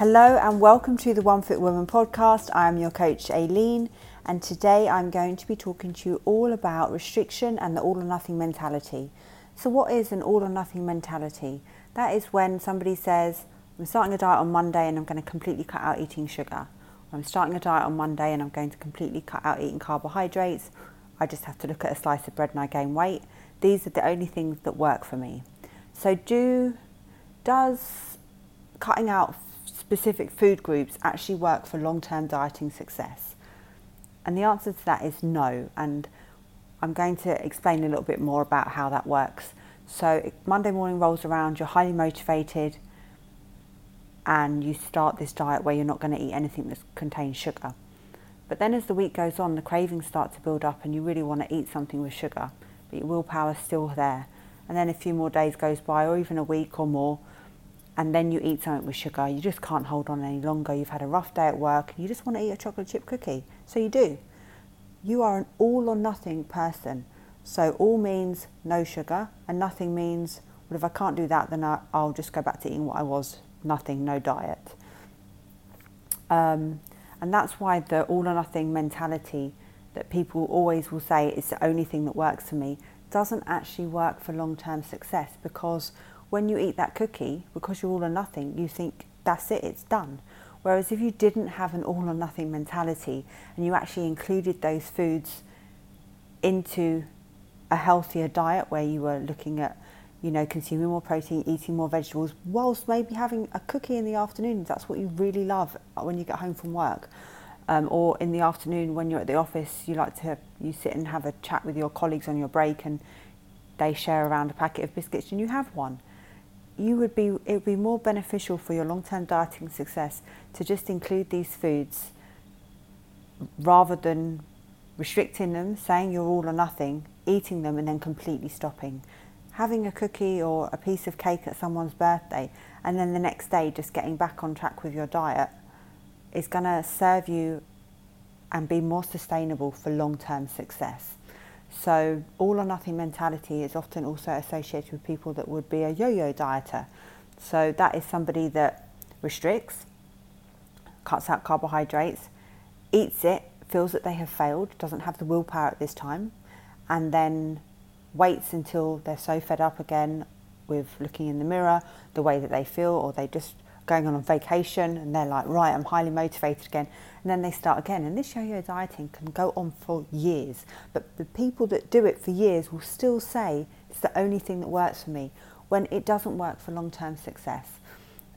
Hello and welcome to the One Fit Woman podcast. I am your coach Aileen, and today I'm going to be talking to you all about restriction and the all or nothing mentality. So, what is an all or nothing mentality? That is when somebody says, I'm starting a diet on Monday and I'm going to completely cut out eating sugar. I'm starting a diet on Monday and I'm going to completely cut out eating carbohydrates. I just have to look at a slice of bread and I gain weight. These are the only things that work for me. So, do does cutting out specific food groups actually work for long term dieting success? And the answer to that is no. And I'm going to explain a little bit more about how that works. So, Monday morning rolls around, you're highly motivated, and you start this diet where you're not going to eat anything that contains sugar. But then, as the week goes on, the cravings start to build up, and you really want to eat something with sugar, but your willpower is still there. And then a few more days goes by, or even a week or more, and then you eat something with sugar, you just can't hold on any longer. You've had a rough day at work, and you just want to eat a chocolate chip cookie. So you do. You are an all or nothing person. So all means no sugar, and nothing means, well, if I can't do that, then I, will just go back to eating what I was nothing, no diet. Um, and that's why the all or nothing mentality that people always will say is the only thing that works for me doesn't actually work for long term success because when you eat that cookie, because you're all or nothing, you think that's it, it's done. Whereas if you didn't have an all or nothing mentality and you actually included those foods into a healthier diet where you were looking at, you know, consuming more protein, eating more vegetables, whilst maybe having a cookie in the afternoon, that's what you really love when you get home from work. Um, or in the afternoon when you're at the office, you like to you sit and have a chat with your colleagues on your break, and they share around a packet of biscuits, and you have one you would be it would be more beneficial for your long-term dieting success to just include these foods rather than restricting them, saying you're all or nothing, eating them and then completely stopping. Having a cookie or a piece of cake at someone's birthday and then the next day just getting back on track with your diet is going to serve you and be more sustainable for long-term success. So, all or nothing mentality is often also associated with people that would be a yo yo dieter. So, that is somebody that restricts, cuts out carbohydrates, eats it, feels that they have failed, doesn't have the willpower at this time, and then waits until they're so fed up again with looking in the mirror, the way that they feel, or they just going on a vacation and they're like, right, I'm highly motivated again. And then they start again. And this yo yo dieting can go on for years. But the people that do it for years will still say it's the only thing that works for me when it doesn't work for long term success.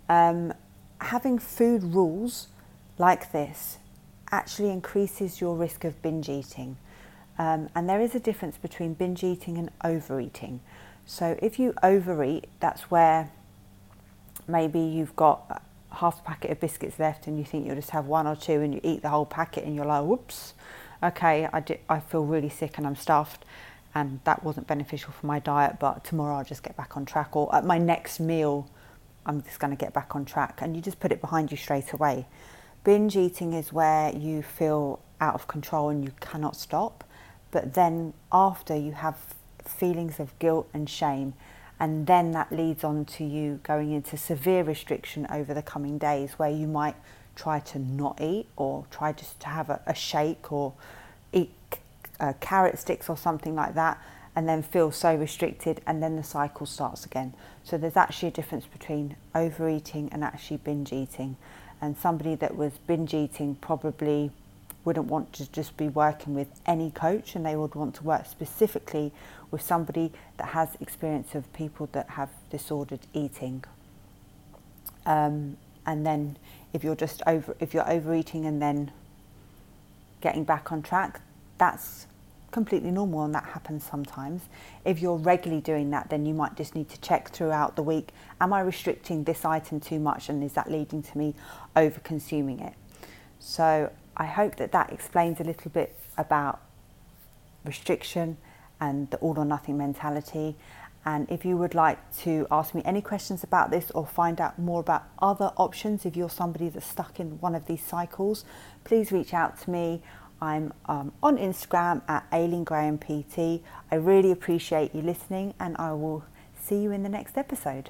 Um, having food rules like this actually increases your risk of binge eating. Um, and there is a difference between binge eating and overeating. So if you overeat, that's where maybe you've got half a packet of biscuits left and you think you'll just have one or two and you eat the whole packet and you're like, whoops, okay, I, I feel really sick and I'm stuffed. And that wasn't beneficial for my diet, but tomorrow I'll just get back on track. Or at my next meal, I'm just going to get back on track. And you just put it behind you straight away. Binge eating is where you feel out of control and you cannot stop, but then after you have feelings of guilt and shame and then that leads on to you going into severe restriction over the coming days where you might try to not eat or try just to have a, a shake or eat uh, carrot sticks or something like that and then feel so restricted and then the cycle starts again. So there's actually a difference between overeating and actually binge eating. And somebody that was binge eating probably wouldn't want to just be working with any coach and they would want to work specifically with somebody that has experience of people that have disordered eating. Um, and then if you're just over if you're overeating and then getting back on track, that's completely normal and that happens sometimes. If you're regularly doing that, then you might just need to check throughout the week, am I restricting this item too much and is that leading to me over consuming it? So I hope that that explains a little bit about restriction and the all or nothing mentality. And if you would like to ask me any questions about this or find out more about other options, if you're somebody that's stuck in one of these cycles, please reach out to me. I'm um, on Instagram at Aileen Graham PT. I really appreciate you listening, and I will see you in the next episode.